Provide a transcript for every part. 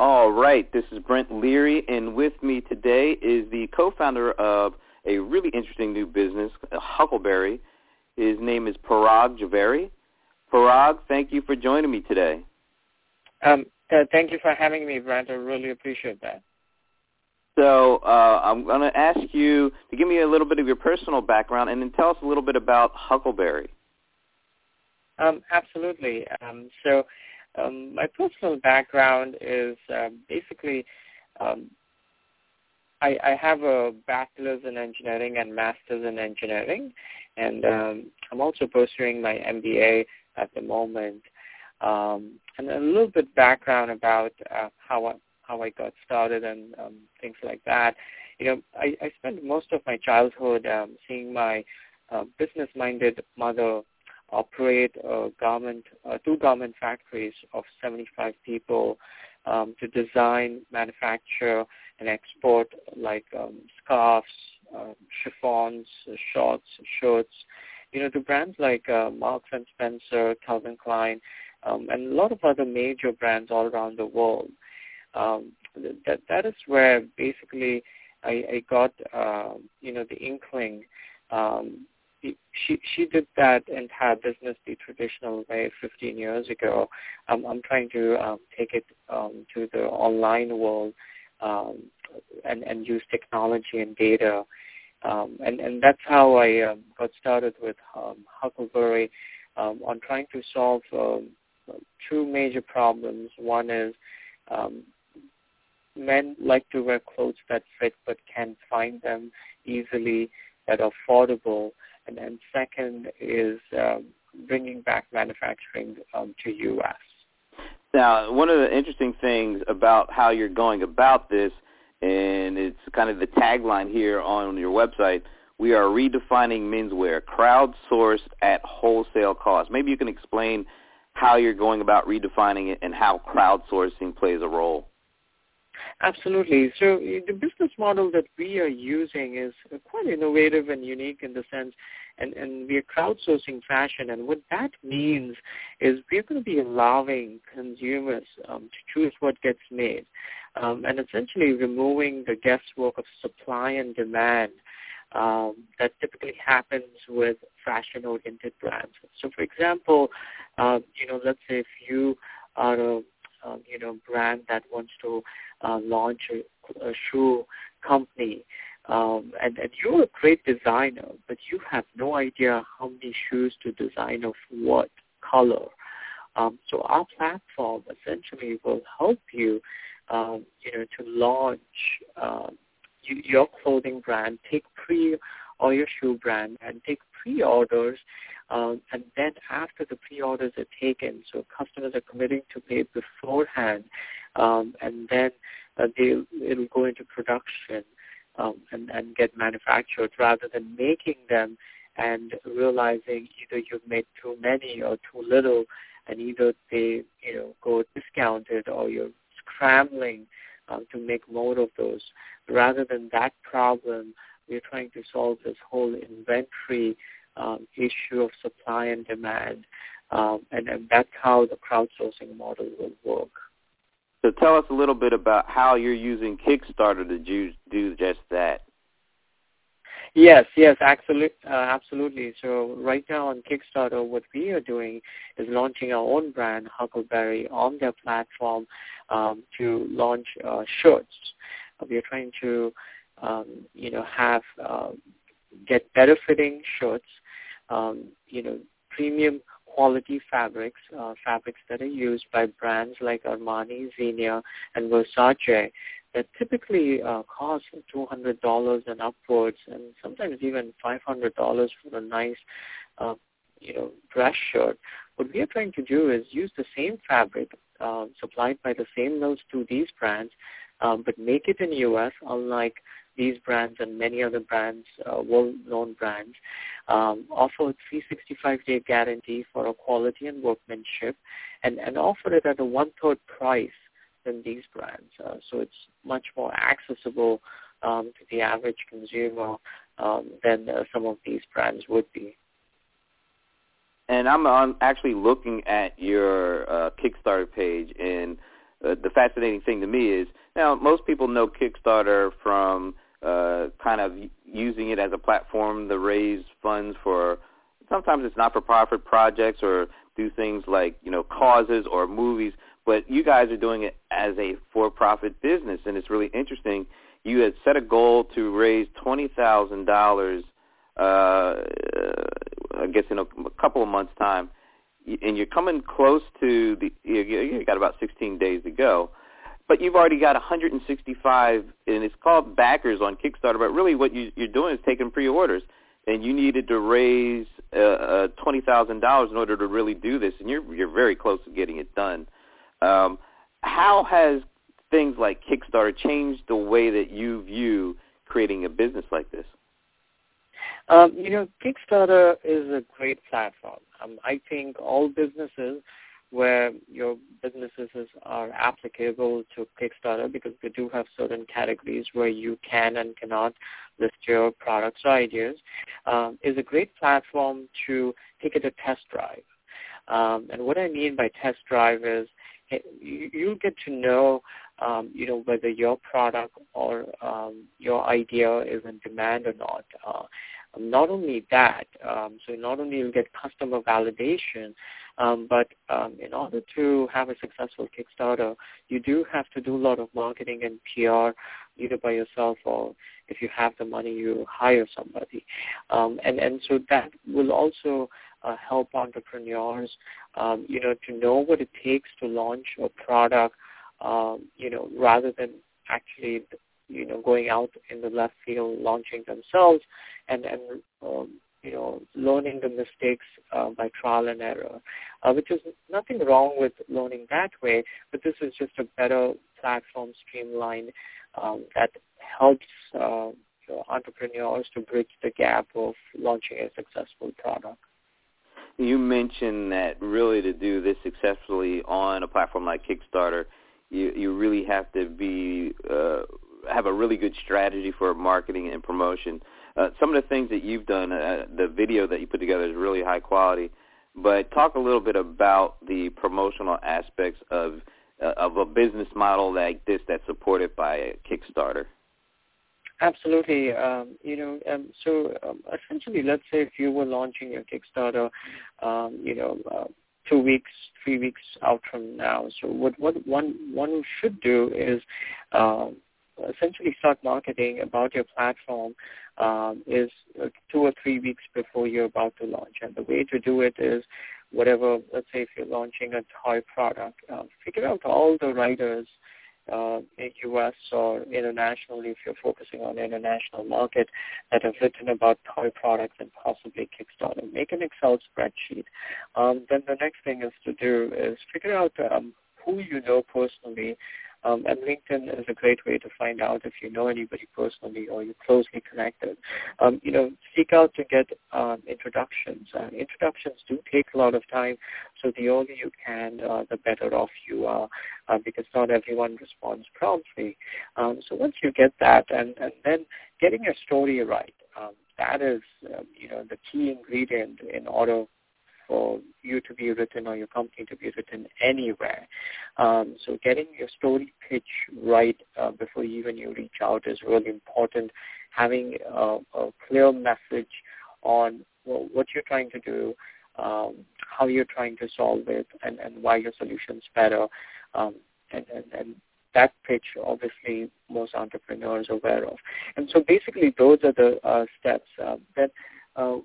All right, this is Brent Leary, and with me today is the co-founder of a really interesting new business, Huckleburry. His name is Parag Javeri. Parag, thank you for joining me today. Um, uh, thank you for having me, Brent. I really appreciate that. So uh, I'm going to ask you to give me a little bit of your personal background and then tell us a little bit about Huckleburry. Um, absolutely. Um, so my personal background is uh, basically um, I, I, have a bachelor's in engineering and master's in engineering, and um, I'm also pursuing my MBA at the moment. Um, and a little bit background about uh, how I, how I got started and um, things like that. You know, I, I spent most of my childhood um, seeing my uh, business-minded mother operate a garment, uh, two garment factories of 75 people um, to design, manufacture, and export like um, scarves, uh, chiffons, shorts, shirts, you know, to brands like uh, Marks and Spencer, Calvin Klein, um, and a lot of other major brands all around the world. Um, that that is where basically I, I got uh, you know the inkling um, she she did that entire business the traditional way 15 years ago. Um, I'm trying to um, take it um, to the online world um, and and use technology and data, um, and and that's how I um, got started with Huckleburry on trying to solve two major problems. One is men like to wear clothes that fit but can't find them easily that are affordable and then second is um, bringing back manufacturing um, to U.S. Now, one of the interesting things about how you're going about this, and it's kind of the tagline here on your website, we are redefining menswear, crowdsourced at wholesale cost. Maybe you can explain how you're going about redefining it and how crowdsourcing plays a role. Absolutely. So the business model that we are using is quite innovative and unique in the sense, and, and we are crowdsourcing fashion. And what that means is we're going to be allowing consumers um, to choose what gets made um, and essentially removing the guesswork of supply and demand um, that typically happens with fashion-oriented brands. So, for example, uh, you know, let's say if you are a um, you know brand that wants to uh, launch a, a shoe company, um, and, and you're a great designer, but you have no idea how many shoes to design of what color. Um, so our platform essentially will help you, um, you know, to launch um, you, your clothing brand, take pre or your shoe brand, and take pre-orders um, and then after the pre-orders are taken, so customers are committing to pay beforehand, um, and then uh, they it'll go into production um, and, and get manufactured rather than making them and realizing either you've made too many or too little, and either they you know go discounted or you're scrambling um, to make more of those. Rather than that problem, we're trying to solve this whole inventory um, issue of supply and demand, um, and, and that's how the crowdsourcing model will work. So tell us a little bit about how you're using Kickstarter to do, do just that. Yes, yes, absolutely, uh, absolutely. So right now on Kickstarter, what we are doing is launching our own brand, Huckleburry, on their platform um, to launch uh, shirts. Uh, we are trying to, um, you know, have uh, get better fitting shirts, um, you know, premium quality fabrics, uh, fabrics that are used by brands like Armani, Zegna, and Versace that typically uh, cost $200 and upwards, and sometimes even $500 for a nice, uh, you know, dress shirt. What we are trying to do is use the same fabric uh, supplied by the same mills to these brands, um, but make it in U.S. Unlike these brands and many other brands, uh, well-known brands, um, offer a 365-day guarantee for a quality and workmanship, and, and offer it at a one-third price than these brands. Uh, so it's much more accessible um, to the average consumer um, than uh, some of these brands would be. And I'm, I'm actually looking at your uh, Kickstarter page, and uh, the fascinating thing to me is now most people know Kickstarter from uh, kind of using it as a platform to raise funds for sometimes it's not for profit projects or do things like you know causes or movies but you guys are doing it as a for profit business and it's really interesting. You had set a goal to raise twenty thousand dollars uh i guess in a, a couple of months time. And you're coming close to the you, you got about 16 days to go but you've already got 165 and it's called backers on kickstarter but really what you, you're doing is taking pre-orders and you needed to raise uh, uh, twenty thousand dollars in order to really do this, and you're you're very close to getting it done. Um, how has things like Kickstarter changed the way that you view creating a business like this? Um, you know, Kickstarter is a great platform. Um, I think all businesses where your businesses are applicable to Kickstarter because they do have certain categories where you can and cannot list your products or ideas, um, is a great platform to take it a test drive. Um, and what I mean by test drive is you, you get to know, um, you know, whether your product or um, your idea is in demand or not. Uh, not only that, um, so not only you'll get customer validation, um, but um, in order to have a successful Kickstarter, you do have to do a lot of marketing and PR, either by yourself or if you have the money, you hire somebody. Um, and, and so that will also uh, help entrepreneurs, um, you know, to know what it takes to launch a product, um, you know, rather than actually you know, going out in the left field, launching themselves, and and um, you know, learning the mistakes uh, by trial and error, uh, which is nothing wrong with learning that way, but this is just a better platform streamline um, that helps uh, you know, entrepreneurs to bridge the gap of launching a successful product. You mentioned that really to do this successfully on a platform like Kickstarter, you you really have to be uh, have a really good strategy for marketing and promotion. Uh, some of the things that you've done, uh, the video that you put together is really high quality. But talk a little bit about the promotional aspects of uh, of a business model like this that's supported by Kickstarter. Absolutely. Um, you know, um, so um, essentially, let's say if you were launching your Kickstarter, um, you know, uh, two weeks, three weeks out from now. So what what one one should do is um, essentially start marketing about your platform um, is uh, two or three weeks before you're about to launch. And the way to do it is whatever, let's say if you're launching a toy product, uh, figure out all the writers uh, in U.S. or internationally, if you're focusing on the international market, that have written about toy products and possibly Kickstarter. Make an Excel spreadsheet. Um, then the next thing is to do is figure out um, who you know personally um, and LinkedIn is a great way to find out if you know anybody personally or you're closely connected. Um, you know, seek out to get um, introductions. Uh, introductions do take a lot of time, so the earlier you can, uh, the better off you are, uh, because not everyone responds promptly. Um, so once you get that, and, and then getting your story right, um, that is, uh, you know, the key ingredient in order for you to be written or your company to be written anywhere. Um, so getting your story pitch right uh, before even you reach out is really important. Having a, clear message on well, what you're trying to do, um, how you're trying to solve it, and, and why your solution's better. Um, and, and, and that pitch, obviously, most entrepreneurs are aware of. And so basically, those are the uh, steps. Uh, uh,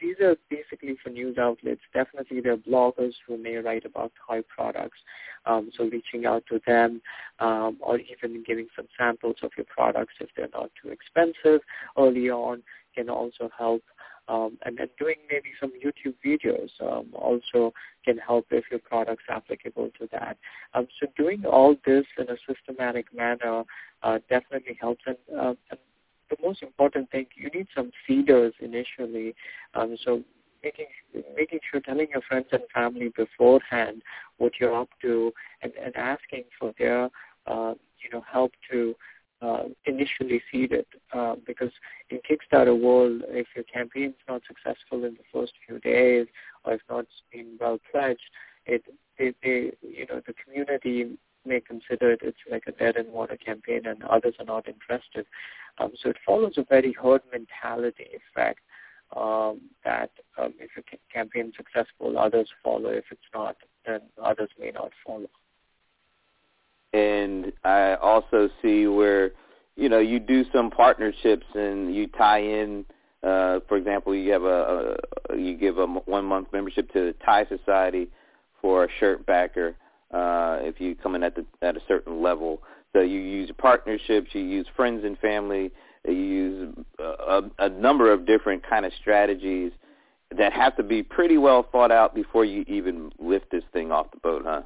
these are basically for news outlets. Definitely there are bloggers who may write about toy products. Um, so reaching out to them um, or even giving some samples of your products if they're not too expensive early on can also help. Um, and then doing maybe some YouTube videos um, also can help if your product's applicable to that. Um, so doing all this in a systematic manner uh, definitely helps. And, uh, and the most important thing, you need some feeders initially. Um, so making making sure telling your friends and family beforehand what you're up to and, and asking for their uh, you know help to uh, initially seed it uh, because in Kickstarter world, if your campaign is not successful in the first few days or if not been well pledged, it, it, they, you know the community may consider it it's like a dead in water campaign and others are not interested. Um, so it follows a very herd mentality effect um, that um, if a campaign is successful, others follow. If it's not, then others may not follow. And I also see where you know you do some partnerships and you tie in. Uh, for example, you have a, a you give a one month membership to the Tie Society for a shirt backer uh, if you come in at the at a certain level. So you use partnerships, you use friends and family, you use a, a number of different kind of strategies that have to be pretty well thought out before you even lift this thing off the boat, huh?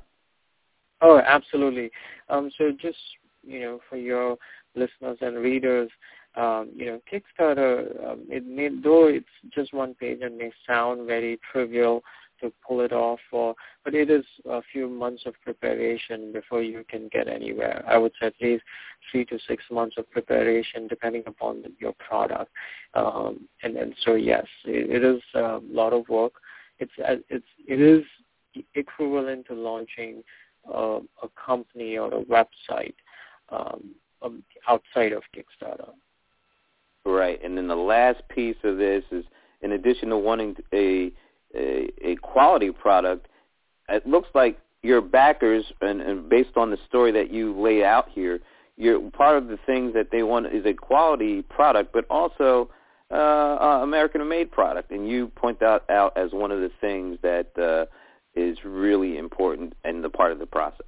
Oh, absolutely. Um, so just you know, for your listeners and readers, um, you know, Kickstarter, um, it may, though it's just one page and may sound very trivial, to pull it off or but it is a few months of preparation before you can get anywhere. I would say at least three to six months of preparation depending upon your product. Um, and, and so yes, it, it is a lot of work. It's uh, it's it is equivalent to launching uh, a company or a website um, um, outside of Kickstarter. Right, and then the last piece of this is, in addition to wanting a a, quality product, it looks like your backers, and, and based on the story that you lay out here, you're part of the things that they want is a quality product, but also uh, uh, American-made product. And you point that out as one of the things that uh, is really important and the part of the process.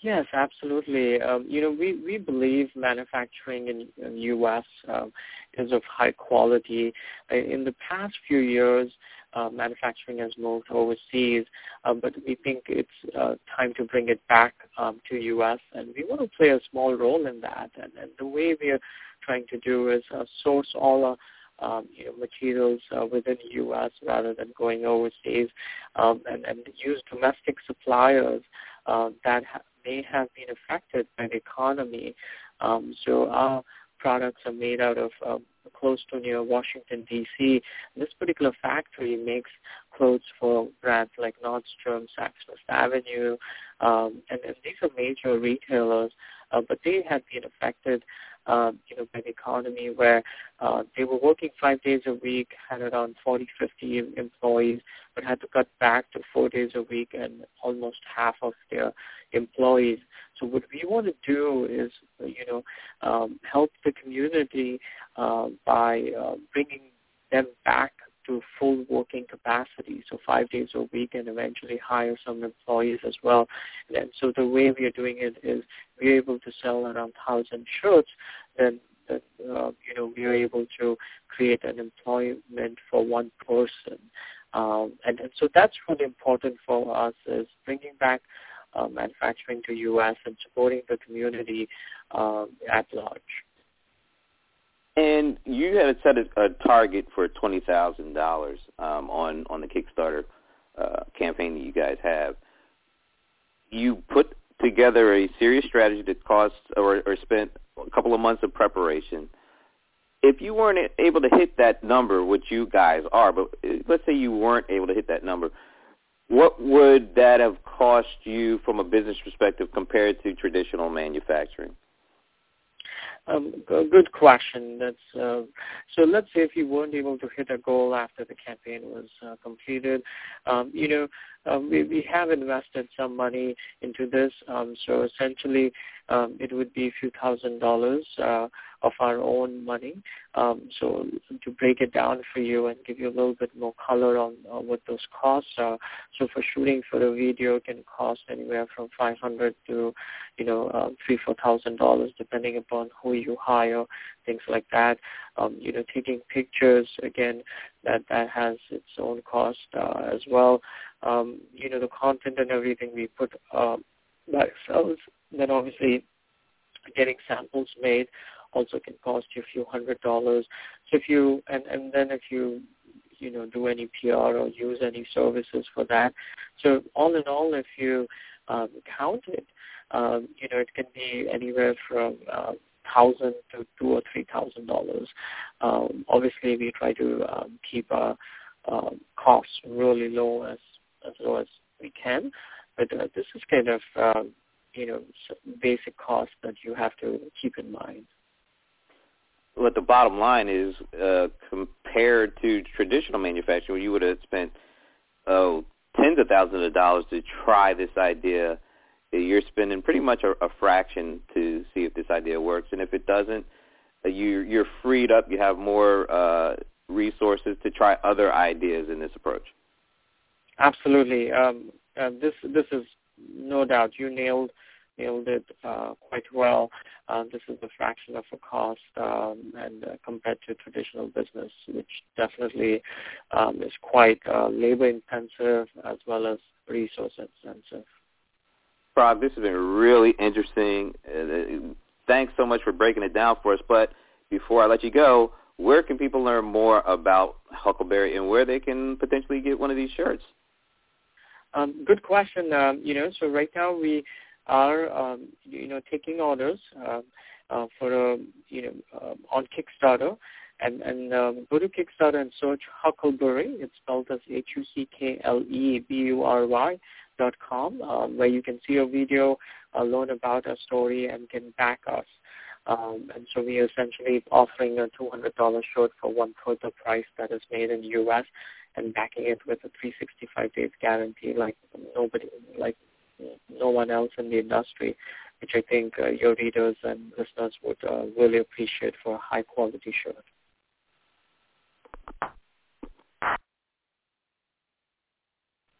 Yes, absolutely. Um, you know, we, we believe manufacturing in, in U.S. Um, is of high quality. In the past few years, uh, manufacturing has moved overseas, uh, but we think it's uh, time to bring it back um, to U.S. and we want to play a small role in that. And, and the way we are trying to do is uh, source all our um, you know, materials uh, within the U.S. rather than going overseas, um, and, and use domestic suppliers uh, that ha- may have been affected by the economy. Um, so our products are made out of uh, close to near Washington, D.C. This particular factory makes clothes for brands like Nordstrom, Saks Fifth Avenue, um, and, and these are major retailers, uh, but they have been affected um, you know, by the economy where uh, they were working five days a week, had around 40, 50 employees, but had to cut back to four days a week and almost half of their employees. So what we want to do is, you know, um, help the community uh, by uh, bringing them back to full working capacity, so five days a week, and eventually hire some employees as well. And so the way we are doing it is we're able to sell around thousand shirts, then that uh, you know we are able to create an employment for one person, um, and, and so that's really important for us is bringing back uh, manufacturing to U.S. and supporting the community um, at large. And you had set a, a target for twenty thousand um, dollars on on the Kickstarter uh, campaign that you guys have. You put together a serious strategy that cost or, or spent a couple of months of preparation. If you weren't able to hit that number, which you guys are, but uh, let's say you weren't able to hit that number, what would that have cost you from a business perspective compared to traditional manufacturing? Um, good question. That's uh, so. Let's say if you weren't able to hit a goal after the campaign was uh, completed, um, you know, um, we, we have invested some money into this. Um, so essentially, um, it would be a few thousand dollars uh, of our own money. Um, so to break it down for you and give you a little bit more color on uh, what those costs are. So for shooting for a video can cost anywhere from 500 to, you know, um, three four thousand dollars depending upon who you hire, things like that. Um, you know, taking pictures again, that that has its own cost uh, as well. Um, you know, the content and everything we put uh, by ourselves. Then obviously getting samples made also can cost you a few hundred dollars. So if you and and then if you you know do any PR or use any services for that. So all in all, if you um, count it, um, you know it can be anywhere from uh, thousand to two or three thousand dollars. Um, obviously, we try to um, keep our um, costs really low as as low as we can. but uh, this is kind of um, you know basic cost that you have to keep in mind. But the bottom line is, uh, compared to traditional manufacturing, you would have spent oh tens of thousands of dollars to try this idea. You're spending pretty much a, a fraction to see if this idea works, and if it doesn't, uh, you you're freed up. You have more uh, resources to try other ideas in this approach. Absolutely. Um, uh, this this is no doubt you nailed nailed it uh, quite well. Uh, this is a fraction of a cost um, and uh, compared to traditional business, which definitely um, is quite uh, labor intensive as well as resource intensive. Rob, this has been really interesting. Uh, thanks so much for breaking it down for us. But before I let you go, where can people learn more about Huckleburry and where they can potentially get one of these shirts? Um, good question. Um, you know, so right now we are, um, you know, taking orders uh, uh, for, a, you know, uh, on Kickstarter. And, and um, go to Kickstarter and search Huckleburry. It's spelled as H-U-C-K-L-E-B-U-R-Y dot com, um, where you can see a video, uh, learn about our story, and can back us. Um, and so we are essentially offering a $200 shirt for one third the price that is made in the U.S. and backing it with a 365 days guarantee, like nobody, like no one else in the industry, which I think uh, your readers and listeners would uh, really appreciate for a high quality shirt.